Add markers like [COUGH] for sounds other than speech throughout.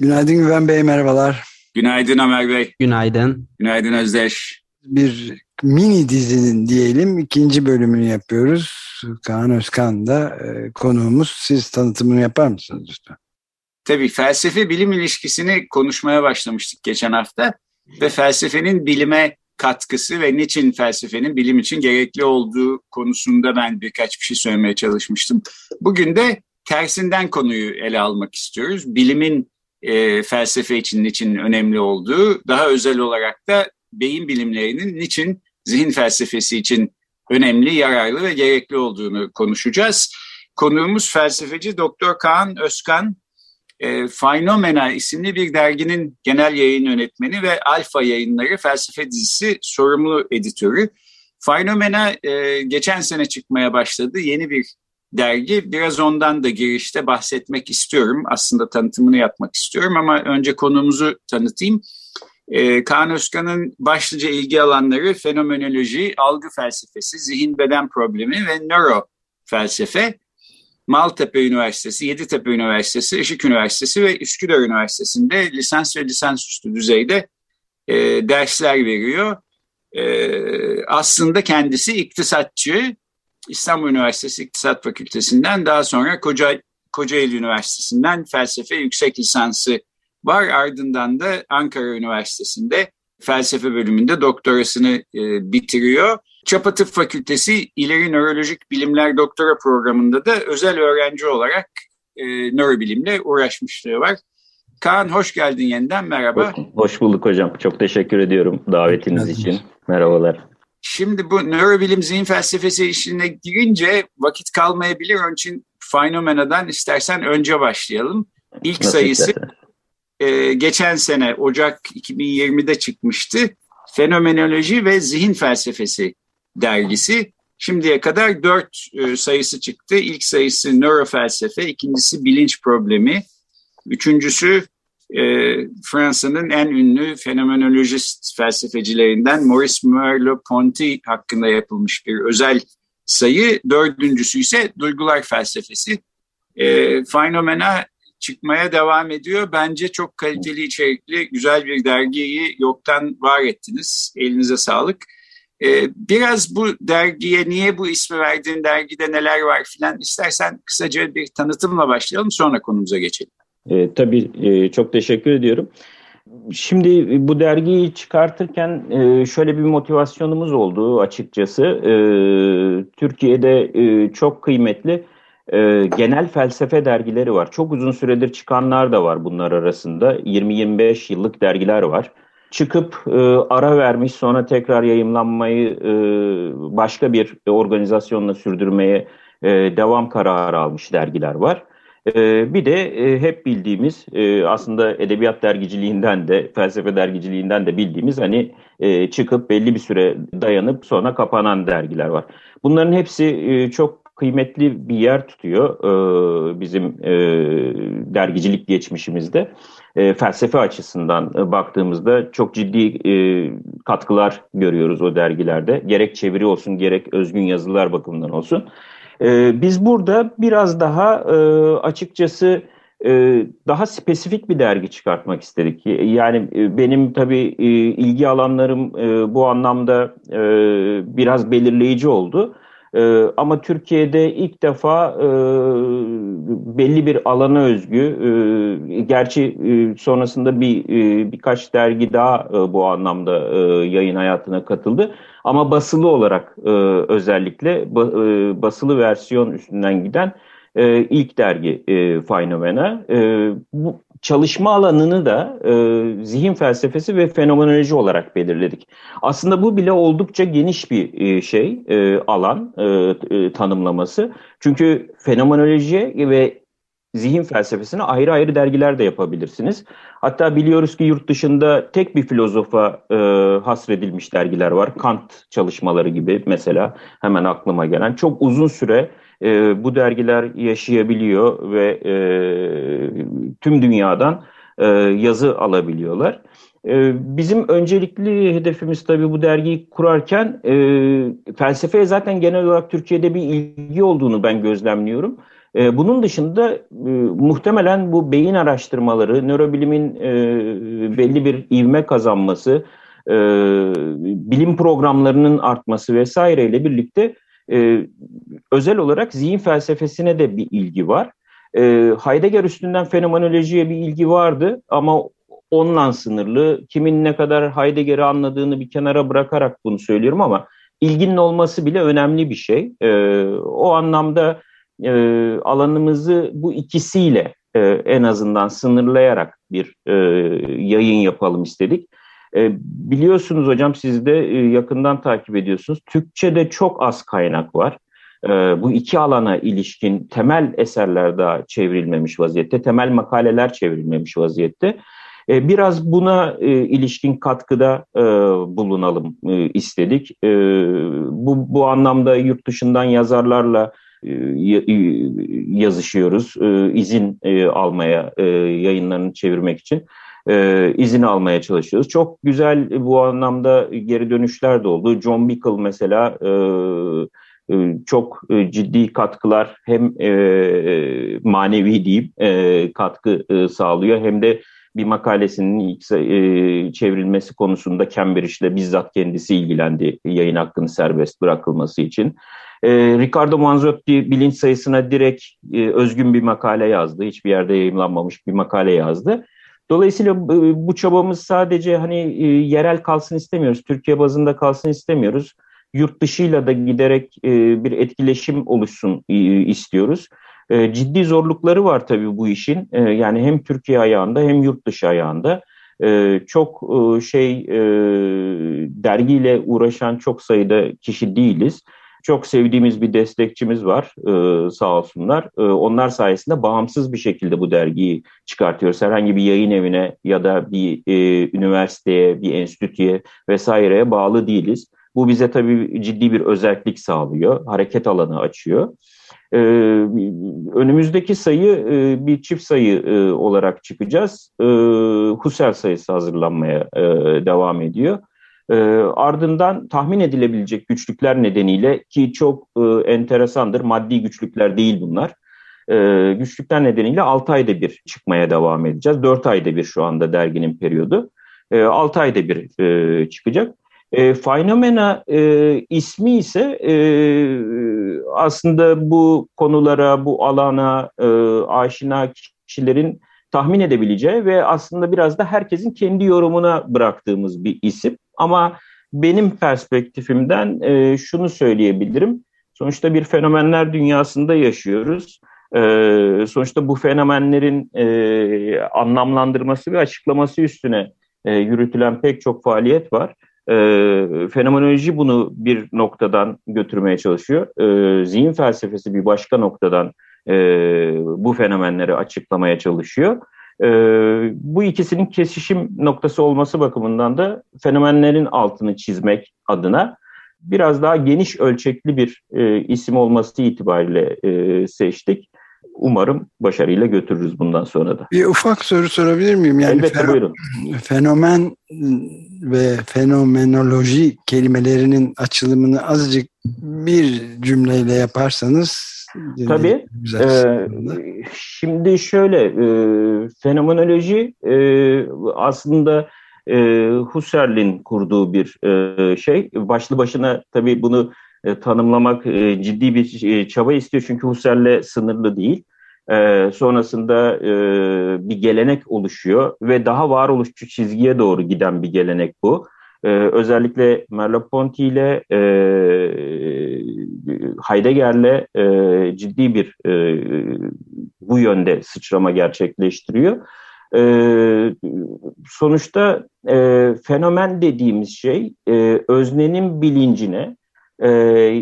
Günaydın Güven Bey, merhabalar. Günaydın Ömer Bey. Günaydın. Günaydın Özdeş. Bir mini dizinin diyelim ikinci bölümünü yapıyoruz. Kaan Özkan da e, konuğumuz. Siz tanıtımını yapar mısınız lütfen? Tabii felsefe bilim ilişkisini konuşmaya başlamıştık geçen hafta ve felsefenin bilime katkısı ve niçin felsefenin bilim için gerekli olduğu konusunda ben birkaç bir şey söylemeye çalışmıştım. Bugün de tersinden konuyu ele almak istiyoruz. Bilimin e, felsefe için niçin önemli olduğu, daha özel olarak da beyin bilimlerinin niçin zihin felsefesi için önemli, yararlı ve gerekli olduğunu konuşacağız. Konuğumuz felsefeci Doktor Kaan Özkan e, Phenomena isimli bir derginin genel yayın yönetmeni ve Alfa yayınları felsefe dizisi sorumlu editörü. Phenomena e, geçen sene çıkmaya başladı. Yeni bir dergi. Biraz ondan da girişte bahsetmek istiyorum. Aslında tanıtımını yapmak istiyorum ama önce konumuzu tanıtayım. E, Kaan Özkan'ın başlıca ilgi alanları fenomenoloji, algı felsefesi, zihin beden problemi ve nöro felsefe. Maltepe Üniversitesi, Yeditepe Üniversitesi, Işık Üniversitesi ve Üsküdar Üniversitesi'nde lisans ve lisansüstü düzeyde e, dersler veriyor. E, aslında kendisi iktisatçı. İstanbul Üniversitesi İktisat Fakültesinden daha sonra Koca, Kocaeli Üniversitesi'nden felsefe yüksek lisansı var. Ardından da Ankara Üniversitesi'nde felsefe bölümünde doktorasını e, bitiriyor. Çapa Tıp Fakültesi İleri Nörolojik Bilimler Doktora programında da özel öğrenci olarak e, nörobilimle uğraşmışlığı var. Kaan hoş geldin yeniden merhaba. Hoş bulduk hocam. Çok teşekkür ediyorum davetiniz için. Merhabalar. Şimdi bu nörobilim zihin felsefesi işine girince vakit kalmayabilir. Onun için Phenomena'dan istersen önce başlayalım. İlk Nasıl sayısı e, geçen sene Ocak 2020'de çıkmıştı. Fenomenoloji ve Zihin Felsefesi dergisi. Şimdiye kadar dört e, sayısı çıktı. İlk sayısı nörofelsefe, ikincisi bilinç problemi, üçüncüsü e, Fransa'nın en ünlü fenomenolojist felsefecilerinden Maurice Merleau-Ponty hakkında yapılmış bir özel sayı. Dördüncüsü ise duygular felsefesi. E, Phenomena çıkmaya devam ediyor. Bence çok kaliteli içerikli, güzel bir dergiyi yoktan var ettiniz. Elinize sağlık. Ee, biraz bu dergiye niye bu ismi verdin, dergide neler var filan istersen kısaca bir tanıtımla başlayalım sonra konumuza geçelim. E, tabii e, çok teşekkür ediyorum. Şimdi bu dergiyi çıkartırken e, şöyle bir motivasyonumuz oldu açıkçası. E, Türkiye'de e, çok kıymetli e, genel felsefe dergileri var. Çok uzun süredir çıkanlar da var bunlar arasında. 20-25 yıllık dergiler var çıkıp e, ara vermiş sonra tekrar yayınlanmayı e, başka bir organizasyonla sürdürmeye e, devam kararı almış dergiler var. E, bir de e, hep bildiğimiz e, aslında edebiyat dergiciliğinden de felsefe dergiciliğinden de bildiğimiz hani e, çıkıp belli bir süre dayanıp sonra kapanan dergiler var. Bunların hepsi çok kıymetli bir yer tutuyor bizim dergicilik geçmişimizde. Felsefe açısından baktığımızda çok ciddi katkılar görüyoruz o dergilerde. Gerek çeviri olsun gerek özgün yazılar bakımından olsun. E, biz burada biraz daha e, açıkçası e, daha spesifik bir dergi çıkartmak istedik. Yani e, benim tabii ilgi alanlarım bu anlamda biraz belirleyici oldu. Ama Türkiye'de ilk defa belli bir alana özgü, gerçi sonrasında bir birkaç dergi daha bu anlamda yayın hayatına katıldı. Ama basılı olarak e, özellikle ba, e, basılı versiyon üstünden giden e, ilk dergi e, Phenomena. E, bu çalışma alanını da e, zihin felsefesi ve fenomenoloji olarak belirledik. Aslında bu bile oldukça geniş bir e, şey, e, alan e, e, tanımlaması. Çünkü fenomenoloji ve zihin felsefesini ayrı ayrı dergiler de yapabilirsiniz. Hatta biliyoruz ki yurt dışında tek bir filozofa e, hasredilmiş dergiler var. Kant çalışmaları gibi mesela hemen aklıma gelen. Çok uzun süre e, bu dergiler yaşayabiliyor ve e, tüm dünyadan e, yazı alabiliyorlar. E, bizim öncelikli hedefimiz tabii bu dergiyi kurarken e, felsefeye zaten genel olarak Türkiye'de bir ilgi olduğunu ben gözlemliyorum. E, bunun dışında e, muhtemelen bu beyin araştırmaları, nörobilimin e, belli bir ivme kazanması, e, bilim programlarının artması vesaireyle birlikte özel olarak zihin felsefesine de bir ilgi var. E, Heidegger üstünden fenomenolojiye bir ilgi vardı ama onunla sınırlı. Kimin ne kadar Heidegger'i anladığını bir kenara bırakarak bunu söylüyorum ama ilginin olması bile önemli bir şey. E, o anlamda e, alanımızı bu ikisiyle e, en azından sınırlayarak bir e, yayın yapalım istedik. E, biliyorsunuz hocam siz de e, yakından takip ediyorsunuz. Türkçe'de çok az kaynak var. E, bu iki alana ilişkin temel eserler daha çevrilmemiş vaziyette, temel makaleler çevrilmemiş vaziyette. E, biraz buna e, ilişkin katkıda e, bulunalım istedik. Bu, bu anlamda yurt dışından yazarlarla yazışıyoruz. E, izin e, almaya, yayınlarını çevirmek için izin almaya çalışıyoruz. Çok güzel bu anlamda geri dönüşler de oldu. John Bickle mesela çok ciddi katkılar hem manevi diyeyim katkı sağlıyor hem de bir makalesinin ilk çevrilmesi konusunda Cambridge'le bizzat kendisi ilgilendi yayın hakkını serbest bırakılması için. E, Ricardo Manzotti bilinç sayısına direkt e, özgün bir makale yazdı. Hiçbir yerde yayınlanmamış bir makale yazdı. Dolayısıyla bu çabamız sadece hani e, yerel kalsın istemiyoruz, Türkiye bazında kalsın istemiyoruz. Yurt dışıyla da giderek e, bir etkileşim oluşsun e, istiyoruz. Ciddi zorlukları var tabii bu işin. Yani hem Türkiye ayağında hem yurt dışı ayağında. Çok şey dergiyle uğraşan çok sayıda kişi değiliz. Çok sevdiğimiz bir destekçimiz var e, sağ olsunlar. E, onlar sayesinde bağımsız bir şekilde bu dergiyi çıkartıyoruz. Herhangi bir yayın evine ya da bir e, üniversiteye, bir enstitüye vesaireye bağlı değiliz. Bu bize tabii ciddi bir özellik sağlıyor, hareket alanı açıyor. Ee, önümüzdeki sayı e, bir çift sayı e, olarak çıkacağız. E, Husserl sayısı hazırlanmaya e, devam ediyor. E, ardından tahmin edilebilecek güçlükler nedeniyle ki çok e, enteresandır maddi güçlükler değil bunlar. E, güçlükler nedeniyle 6 ayda bir çıkmaya devam edeceğiz. 4 ayda bir şu anda derginin periyodu. E, 6 ayda bir e, çıkacak. E, Phenomena e, ismi ise e, aslında bu konulara, bu alana e, aşina kişilerin tahmin edebileceği ve aslında biraz da herkesin kendi yorumuna bıraktığımız bir isim. Ama benim perspektifimden e, şunu söyleyebilirim. Sonuçta bir fenomenler dünyasında yaşıyoruz. E, sonuçta bu fenomenlerin e, anlamlandırması ve açıklaması üstüne e, yürütülen pek çok faaliyet var. E, fenomenoloji bunu bir noktadan götürmeye çalışıyor. E, zihin felsefesi bir başka noktadan e, bu fenomenleri açıklamaya çalışıyor. E, bu ikisinin kesişim noktası olması bakımından da fenomenlerin altını çizmek adına biraz daha geniş ölçekli bir e, isim olması itibariyle e, seçtik. Umarım başarıyla götürürüz bundan sonra da. Bir ufak soru sorabilir miyim? Yani Elbette buyurun. [CLEARS THROAT] Fenomen ve fenomenoloji kelimelerinin açılımını azıcık bir cümleyle yaparsanız Tabii. E, şimdi şöyle e, fenomenoloji e, aslında e, Husserl'in kurduğu bir e, şey. Başlı başına tabii bunu e, tanımlamak e, ciddi bir e, çaba istiyor çünkü Husserl'le sınırlı değil. E, sonrasında e, bir gelenek oluşuyor ve daha varoluşçu çizgiye doğru giden bir gelenek bu. Ee, özellikle Merleau-Ponty ile e, Heidegger'le e, ciddi bir e, bu yönde sıçrama gerçekleştiriyor. E, sonuçta e, fenomen dediğimiz şey e, öznenin bilincine e,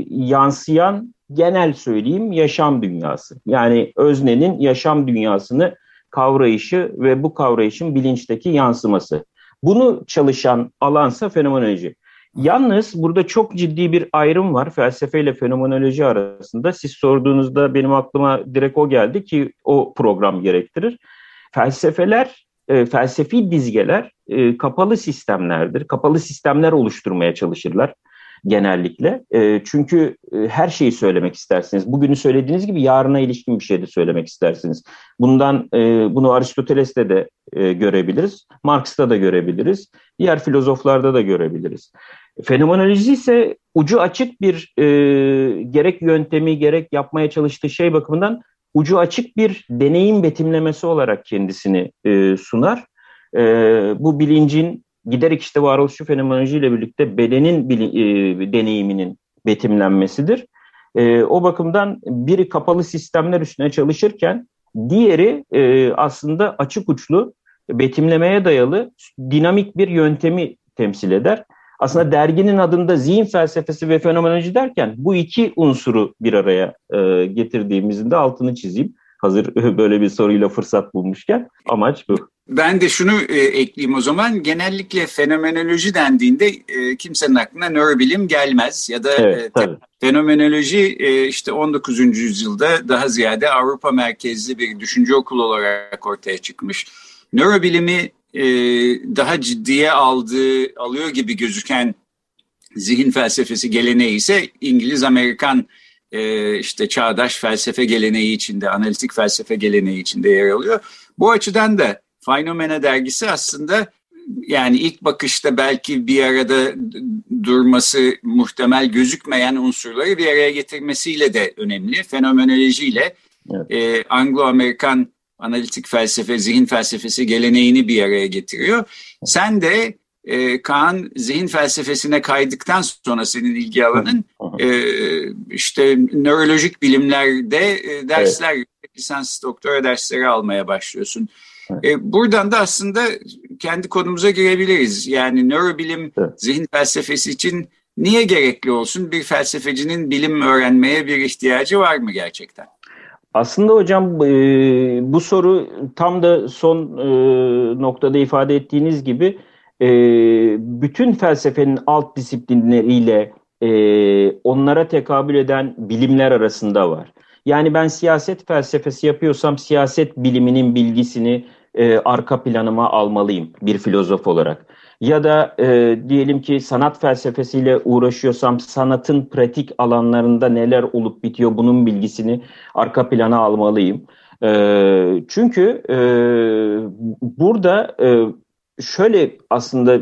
yansıyan genel söyleyeyim yaşam dünyası. Yani öznenin yaşam dünyasını kavrayışı ve bu kavrayışın bilinçteki yansıması. Bunu çalışan alansa fenomenoloji. Yalnız burada çok ciddi bir ayrım var felsefe ile fenomenoloji arasında. Siz sorduğunuzda benim aklıma direkt o geldi ki o program gerektirir. Felsefeler, e, felsefi dizgeler e, kapalı sistemlerdir. Kapalı sistemler oluşturmaya çalışırlar genellikle. E, çünkü e, her şeyi söylemek istersiniz. Bugünü söylediğiniz gibi yarına ilişkin bir şey de söylemek istersiniz. Bundan e, bunu Aristoteles'te de e, görebiliriz. Marx'ta da görebiliriz. Diğer filozoflarda da görebiliriz. Fenomenoloji ise ucu açık bir e, gerek yöntemi gerek yapmaya çalıştığı şey bakımından ucu açık bir deneyim betimlemesi olarak kendisini e, sunar. E, bu bilincin giderek işte varoluşçu fenomenolojiyle birlikte bedenin e, deneyiminin betimlenmesidir. E, o bakımdan biri kapalı sistemler üstüne çalışırken diğeri e, aslında açık uçlu betimlemeye dayalı dinamik bir yöntemi temsil eder. Aslında derginin adında zihin felsefesi ve fenomenoloji derken bu iki unsuru bir araya e, getirdiğimizin de altını çizeyim. Hazır [LAUGHS] böyle bir soruyla fırsat bulmuşken amaç bu. Ben de şunu e, ekleyeyim o zaman. Genellikle fenomenoloji dendiğinde e, kimsenin aklına nörobilim gelmez. Ya da evet, e, fenomenoloji e, işte 19. yüzyılda daha ziyade Avrupa merkezli bir düşünce okulu olarak ortaya çıkmış. Nörobilimi e, daha ciddiye aldığı, alıyor gibi gözüken zihin felsefesi geleneği ise İngiliz-Amerikan e, işte çağdaş felsefe geleneği içinde, analitik felsefe geleneği içinde yer alıyor. Bu açıdan da Phenomena dergisi aslında yani ilk bakışta belki bir arada durması muhtemel gözükmeyen unsurları bir araya getirmesiyle de önemli. Fenomenolojiyle evet. e, Anglo-Amerikan analitik felsefe, zihin felsefesi geleneğini bir araya getiriyor. Sen de e, Kaan zihin felsefesine kaydıktan sonra senin ilgi alanın e, işte nörolojik bilimlerde e, dersler, evet. lisans doktora dersleri almaya başlıyorsun. E, buradan da aslında kendi konumuza girebiliriz. Yani nörobilim evet. zihin felsefesi için niye gerekli olsun? Bir felsefecinin bilim öğrenmeye bir ihtiyacı var mı gerçekten? Aslında hocam e, bu soru tam da son e, noktada ifade ettiğiniz gibi e, bütün felsefenin alt disiplinleriyle onlara tekabül eden bilimler arasında var. Yani ben siyaset felsefesi yapıyorsam siyaset biliminin bilgisini e, arka planıma almalıyım bir filozof olarak. Ya da e, diyelim ki sanat felsefesiyle uğraşıyorsam sanatın pratik alanlarında neler olup bitiyor bunun bilgisini arka plana almalıyım. E, çünkü e, burada e, şöyle aslında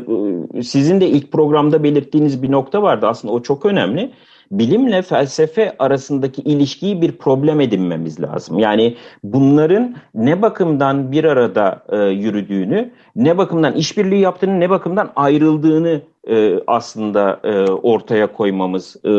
e, sizin de ilk programda belirttiğiniz bir nokta vardı aslında o çok önemli bilimle felsefe arasındaki ilişkiyi bir problem edinmemiz lazım. Yani bunların ne bakımdan bir arada e, yürüdüğünü, ne bakımdan işbirliği yaptığını, ne bakımdan ayrıldığını e, aslında e, ortaya koymamız e,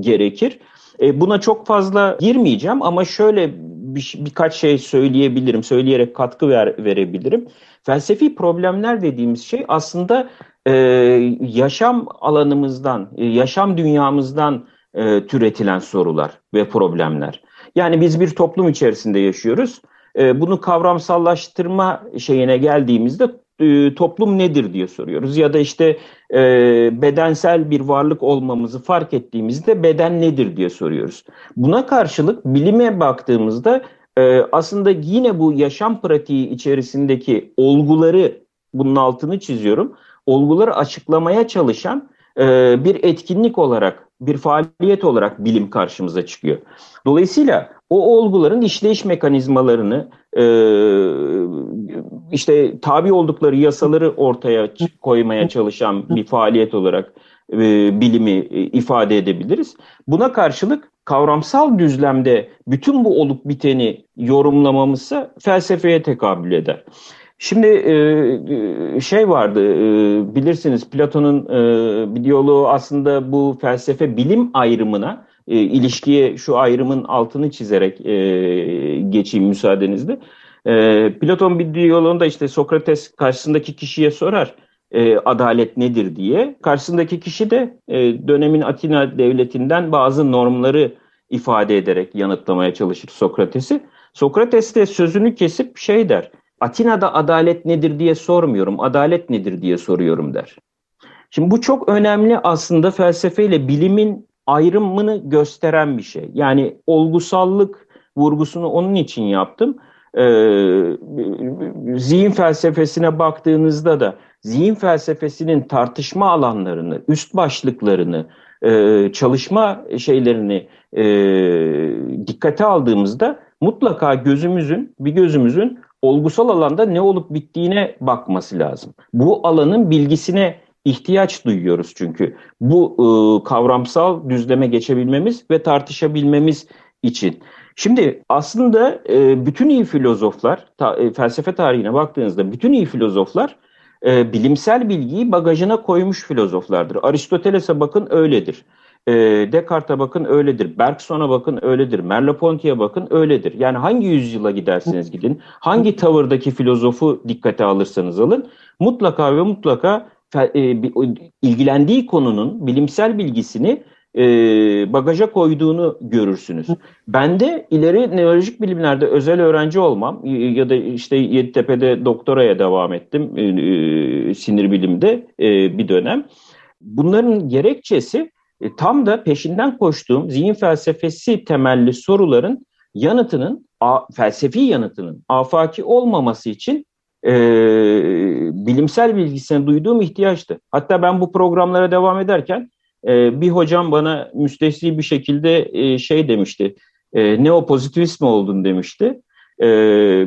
gerekir. E, buna çok fazla girmeyeceğim ama şöyle bir, birkaç şey söyleyebilirim, söyleyerek katkı ver, verebilirim. Felsefi problemler dediğimiz şey aslında e, yaşam alanımızdan, e, yaşam dünyamızdan e, türetilen sorular ve problemler. Yani biz bir toplum içerisinde yaşıyoruz. E, bunu kavramsallaştırma şeyine geldiğimizde e, toplum nedir diye soruyoruz. Ya da işte e, bedensel bir varlık olmamızı fark ettiğimizde beden nedir diye soruyoruz. Buna karşılık bilime baktığımızda e, aslında yine bu yaşam pratiği içerisindeki olguları bunun altını çiziyorum olguları açıklamaya çalışan e, bir etkinlik olarak, bir faaliyet olarak bilim karşımıza çıkıyor. Dolayısıyla o olguların işleyiş mekanizmalarını, e, işte tabi oldukları yasaları ortaya koymaya çalışan bir faaliyet olarak e, bilimi e, ifade edebiliriz. Buna karşılık kavramsal düzlemde bütün bu olup biteni yorumlamamızsa felsefeye tekabül eder. Şimdi e, e, şey vardı e, bilirsiniz Platon'un bir diyaloğu aslında bu felsefe bilim ayrımına ilişkiye şu ayrımın altını çizerek geçeyim müsaadenizle. Platon bir diyaloğunda işte Sokrates karşısındaki kişiye sorar. adalet nedir diye. Karşısındaki kişi de dönemin Atina devletinden bazı normları ifade ederek yanıtlamaya çalışır Sokrates'i. Sokrates de sözünü kesip şey der. Atina'da adalet nedir diye sormuyorum, adalet nedir diye soruyorum der. Şimdi bu çok önemli aslında felsefeyle bilimin ayrımını gösteren bir şey. Yani olgusallık vurgusunu onun için yaptım. Ee, zihin felsefesine baktığınızda da zihin felsefesinin tartışma alanlarını, üst başlıklarını, e, çalışma şeylerini e, dikkate aldığımızda mutlaka gözümüzün, bir gözümüzün olgusal alanda ne olup bittiğine bakması lazım. Bu alanın bilgisine ihtiyaç duyuyoruz çünkü. Bu e, kavramsal düzleme geçebilmemiz ve tartışabilmemiz için. Şimdi aslında e, bütün iyi filozoflar, ta, e, felsefe tarihine baktığınızda bütün iyi filozoflar e, bilimsel bilgiyi bagajına koymuş filozoflardır. Aristoteles'e bakın öyledir. E, Descartes'e bakın öyledir. Bergson'a bakın öyledir. Merleau-Ponty'ye bakın öyledir. Yani hangi yüzyıla giderseniz gidin, hangi tavırdaki filozofu dikkate alırsanız alın, mutlaka ve mutlaka e, ilgilendiği konunun bilimsel bilgisini e, bagaja koyduğunu görürsünüz. Ben de ileri nörolojik bilimlerde özel öğrenci olmam ya da işte Yeditepe'de doktoraya devam ettim e, e, sinir bilimde e, bir dönem. Bunların gerekçesi e, tam da peşinden koştuğum zihin felsefesi temelli soruların yanıtının, a, felsefi yanıtının afaki olmaması için e, bilimsel bilgisine duyduğum ihtiyaçtı. Hatta ben bu programlara devam ederken e, bir hocam bana müstesni bir şekilde e, şey demişti, e, neopozitivist mi oldun demişti. E,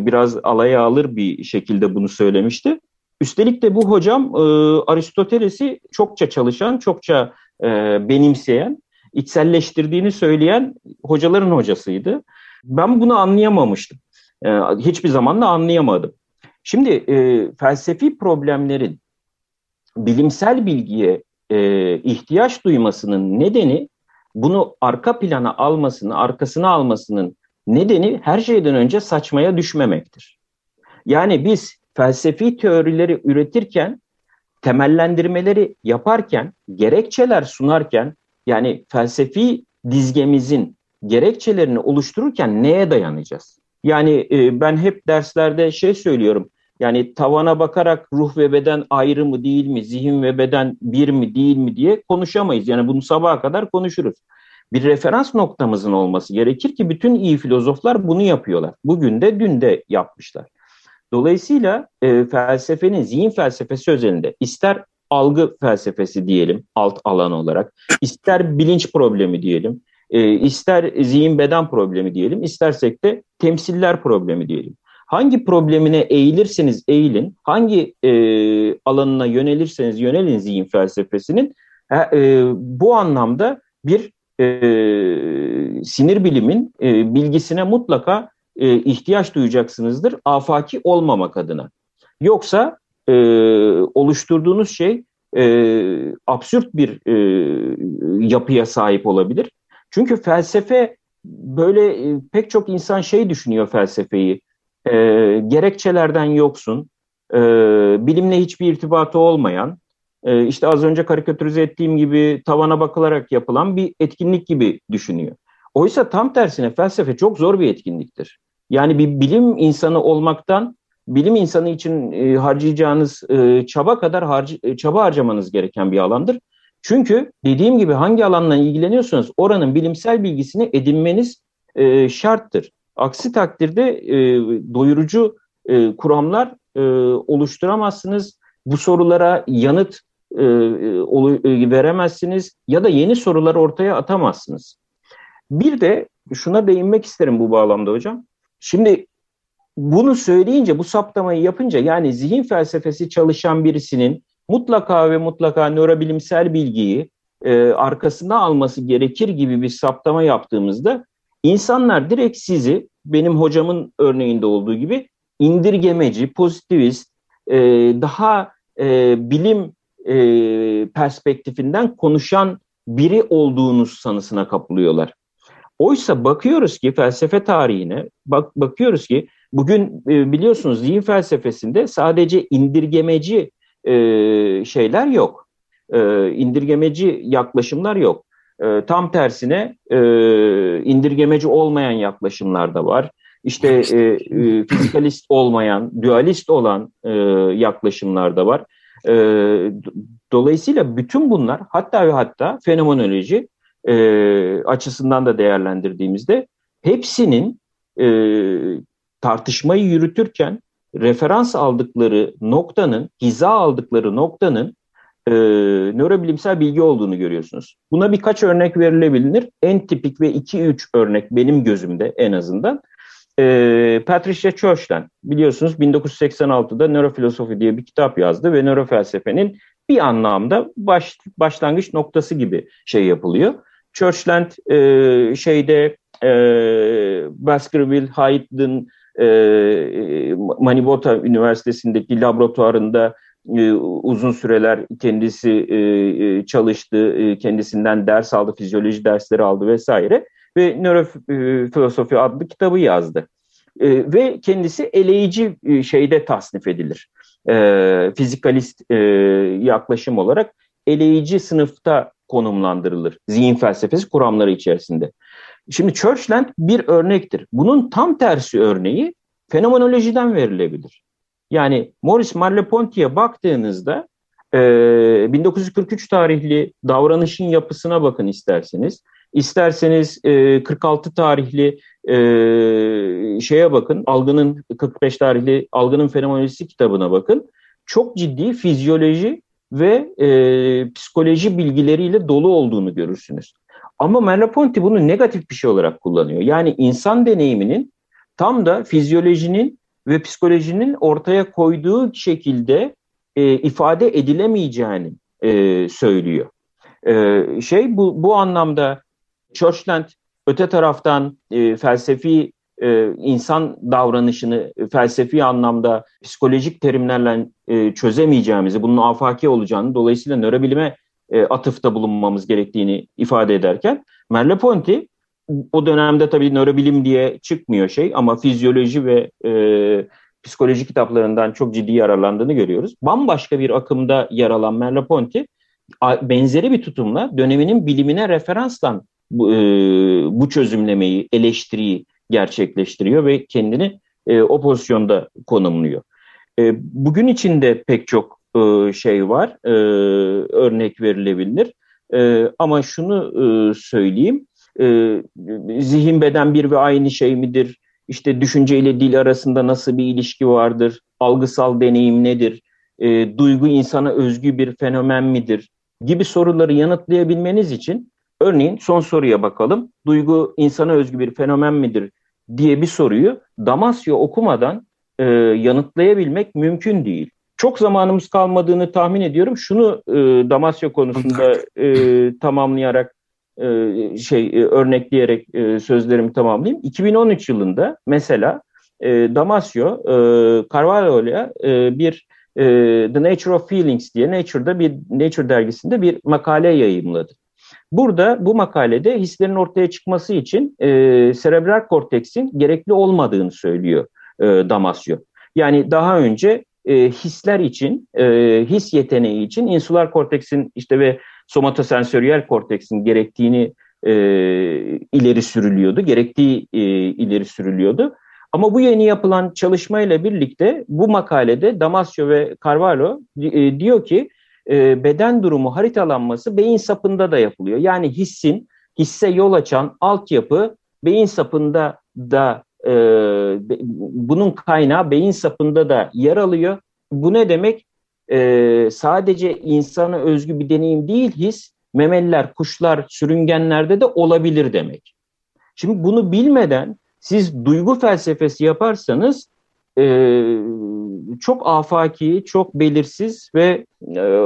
biraz alaya alır bir şekilde bunu söylemişti. Üstelik de bu hocam e, Aristoteles'i çokça çalışan, çokça e, benimseyen, içselleştirdiğini söyleyen hocaların hocasıydı. Ben bunu anlayamamıştım. E, hiçbir zaman da anlayamadım. Şimdi e, felsefi problemlerin bilimsel bilgiye e, ihtiyaç duymasının nedeni bunu arka plana almasını, arkasına almasının nedeni her şeyden önce saçmaya düşmemektir. Yani biz felsefi teorileri üretirken, temellendirmeleri yaparken, gerekçeler sunarken, yani felsefi dizgemizin gerekçelerini oluştururken neye dayanacağız? Yani e, ben hep derslerde şey söylüyorum. Yani tavana bakarak ruh ve beden ayrı mı değil mi, zihin ve beden bir mi değil mi diye konuşamayız. Yani bunu sabaha kadar konuşuruz. Bir referans noktamızın olması gerekir ki bütün iyi filozoflar bunu yapıyorlar. Bugün de dün de yapmışlar. Dolayısıyla e, felsefenin zihin felsefesi özelinde ister algı felsefesi diyelim alt alan olarak, ister bilinç problemi diyelim, e, ister zihin beden problemi diyelim, istersek de temsiller problemi diyelim. Hangi problemine eğilirseniz eğilin, hangi e, alanına yönelirseniz yönelin zihin felsefesinin e, bu anlamda bir e, sinir bilimin e, bilgisine mutlaka e, ihtiyaç duyacaksınızdır afaki olmamak adına. Yoksa e, oluşturduğunuz şey e, absürt bir e, yapıya sahip olabilir. Çünkü felsefe böyle e, pek çok insan şey düşünüyor felsefeyi e, gerekçelerden yoksun, e, bilimle hiçbir irtibatı olmayan, e, işte az önce karikatürize ettiğim gibi tavana bakılarak yapılan bir etkinlik gibi düşünüyor. Oysa tam tersine felsefe çok zor bir etkinliktir. Yani bir bilim insanı olmaktan bilim insanı için e, harcayacağınız e, çaba kadar harc e, çaba harcamanız gereken bir alandır. Çünkü dediğim gibi hangi alanla ilgileniyorsanız oranın bilimsel bilgisini edinmeniz e, şarttır. Aksi takdirde e, doyurucu e, kuramlar e, oluşturamazsınız. Bu sorulara yanıt e, e, veremezsiniz ya da yeni sorular ortaya atamazsınız. Bir de şuna değinmek isterim bu bağlamda hocam. Şimdi bunu söyleyince, bu saptamayı yapınca yani zihin felsefesi çalışan birisinin mutlaka ve mutlaka nörobilimsel bilgiyi e, arkasına alması gerekir gibi bir saptama yaptığımızda İnsanlar direkt sizi benim hocamın örneğinde olduğu gibi indirgemeci, pozitivist, e, daha e, bilim e, perspektifinden konuşan biri olduğunuz sanısına kapılıyorlar. Oysa bakıyoruz ki felsefe tarihine, bak bakıyoruz ki bugün e, biliyorsunuz zihin felsefesinde sadece indirgemeci e, şeyler yok. E, indirgemeci yaklaşımlar yok. E, tam tersine e, indirgemeci olmayan yaklaşımlar da var. İşte e, e, fizikalist olmayan, dualist olan e, yaklaşımlar da var. E, dolayısıyla bütün bunlar hatta ve hatta fenomenoloji e, açısından da değerlendirdiğimizde hepsinin e, tartışmayı yürütürken referans aldıkları noktanın, hiza aldıkları noktanın e, nörobilimsel bilgi olduğunu görüyorsunuz. Buna birkaç örnek verilebilir. En tipik ve 2-3 örnek benim gözümde en azından. E, Patricia Churchland biliyorsunuz 1986'da Nörofilosofi diye bir kitap yazdı ve nörofelsefenin bir anlamda baş, başlangıç noktası gibi şey yapılıyor. Churchland e, şeyde e, Baskerville Hyde'ın e, Manibota Üniversitesi'ndeki laboratuvarında e, uzun süreler kendisi e, e çalıştı, e, kendisinden ders aldı, fizyoloji dersleri aldı vesaire ve Nörofilosofi adlı kitabı yazdı. E, ve kendisi eleyici e, şeyde tasnif edilir. E, fizikalist e, yaklaşım olarak eleyici sınıfta konumlandırılır zihin felsefesi kuramları içerisinde. Şimdi Churchland bir örnektir. Bunun tam tersi örneği fenomenolojiden verilebilir. Yani Maurice Merleau-Ponty'ye baktığınızda e, 1943 tarihli davranışın yapısına bakın isterseniz. İsterseniz e, 46 tarihli e, şeye bakın, algının 45 tarihli algının fenomenolojisi kitabına bakın. Çok ciddi fizyoloji ve e, psikoloji bilgileriyle dolu olduğunu görürsünüz. Ama Merleau-Ponty bunu negatif bir şey olarak kullanıyor. Yani insan deneyiminin tam da fizyolojinin ve psikolojinin ortaya koyduğu şekilde e, ifade edilemeyeceğini e, söylüyor. E, şey bu, bu anlamda Churchland öte taraftan e, felsefi e, insan davranışını felsefi anlamda psikolojik terimlerle e, çözemeyeceğimizi, bunun afaki olacağını, dolayısıyla nörobilime e, atıfta bulunmamız gerektiğini ifade ederken Merleau-Ponty o dönemde tabii nörobilim diye çıkmıyor şey ama fizyoloji ve e, psikoloji kitaplarından çok ciddi yararlandığını görüyoruz. Bambaşka bir akımda yer alan Merleau-Ponty benzeri bir tutumla döneminin bilimine referansla bu, e, bu çözümlemeyi, eleştiriyi gerçekleştiriyor ve kendini e, o pozisyonda konumluyor. E, bugün içinde pek çok e, şey var, e, örnek verilebilir. E, ama şunu e, söyleyeyim, e, zihin beden bir ve aynı şey midir? İşte düşünce ile dil arasında nasıl bir ilişki vardır? Algısal deneyim nedir? E, duygu insana özgü bir fenomen midir? Gibi soruları yanıtlayabilmeniz için örneğin son soruya bakalım. Duygu insana özgü bir fenomen midir diye bir soruyu Damasio okumadan e, yanıtlayabilmek mümkün değil. Çok zamanımız kalmadığını tahmin ediyorum. Şunu e, Damasio konusunda e, tamamlayarak e, şey e, örnekleyerek e, sözlerimi tamamlayayım. 2013 yılında mesela e, Damasio e, Carvalho'ya e, bir e, The Nature of Feelings diye Nature'da bir Nature dergisinde bir makale yayımladı. Burada bu makalede hislerin ortaya çıkması için e, serebral korteksin gerekli olmadığını söylüyor e, Damasio. Yani daha önce e, hisler için, e, his yeteneği için insular korteksin işte ve somatosensöriyel korteksin gerektiğini e, ileri sürülüyordu, gerektiği e, ileri sürülüyordu. Ama bu yeni yapılan çalışmayla birlikte bu makalede Damasio ve Carvalho e, diyor ki e, beden durumu haritalanması beyin sapında da yapılıyor. Yani hissin, hisse yol açan altyapı beyin sapında da e, bunun kaynağı beyin sapında da yer alıyor. Bu ne demek? e, sadece insana özgü bir deneyim değil his, memeliler, kuşlar, sürüngenlerde de olabilir demek. Şimdi bunu bilmeden siz duygu felsefesi yaparsanız e, çok afaki, çok belirsiz ve e,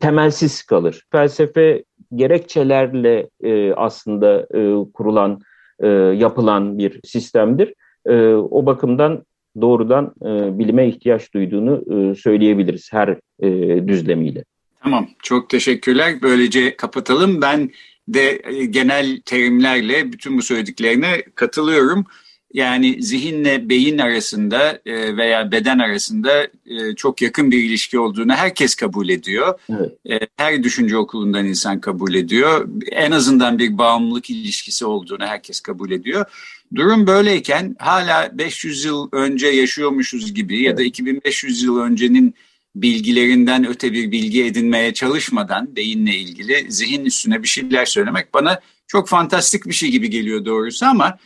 temelsiz kalır. Felsefe gerekçelerle e, aslında e, kurulan, e, yapılan bir sistemdir. E, o bakımdan doğrudan e, bilime ihtiyaç duyduğunu e, söyleyebiliriz her e, düzlemiyle. Tamam, çok teşekkürler. Böylece kapatalım. Ben de e, genel terimlerle bütün bu söylediklerine katılıyorum. Yani zihinle beyin arasında e, veya beden arasında e, çok yakın bir ilişki olduğunu herkes kabul ediyor. Evet. E, her düşünce okulundan insan kabul ediyor. En azından bir bağımlılık ilişkisi olduğunu herkes kabul ediyor. Durum böyleyken hala 500 yıl önce yaşıyormuşuz gibi ya da 2500 yıl öncenin bilgilerinden öte bir bilgi edinmeye çalışmadan beyinle ilgili zihin üstüne bir şeyler söylemek bana çok fantastik bir şey gibi geliyor doğrusu ama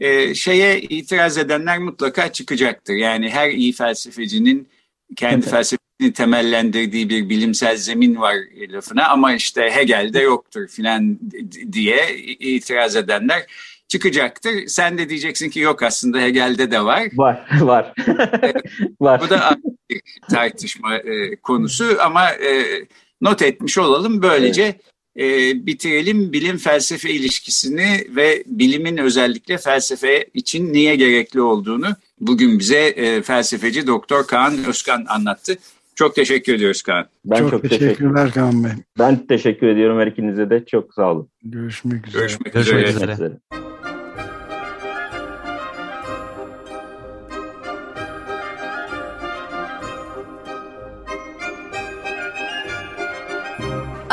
e, şeye itiraz edenler mutlaka çıkacaktır. Yani her iyi felsefecinin kendi felsefesini temellendirdiği bir bilimsel zemin var lafına ama işte Hegel'de yoktur filan diye itiraz edenler çıkacaktır. Sen de diyeceksin ki yok aslında Hegel'de de var. [LAUGHS] Var, var. var. Bu da bir tartışma e, konusu ama e, not etmiş olalım. Böylece evet e, bitirelim bilim felsefe ilişkisini ve bilimin özellikle felsefe için niye gerekli olduğunu bugün bize e, felsefeci Doktor Kaan Özkan anlattı. Çok teşekkür ediyoruz Kaan. Ben çok, çok teşekkürler Kaan Bey. Ben teşekkür ediyorum her ikinize de. Çok sağ olun. Görüşmek üzere. Görüşmek, Görüşmek üzere. üzere.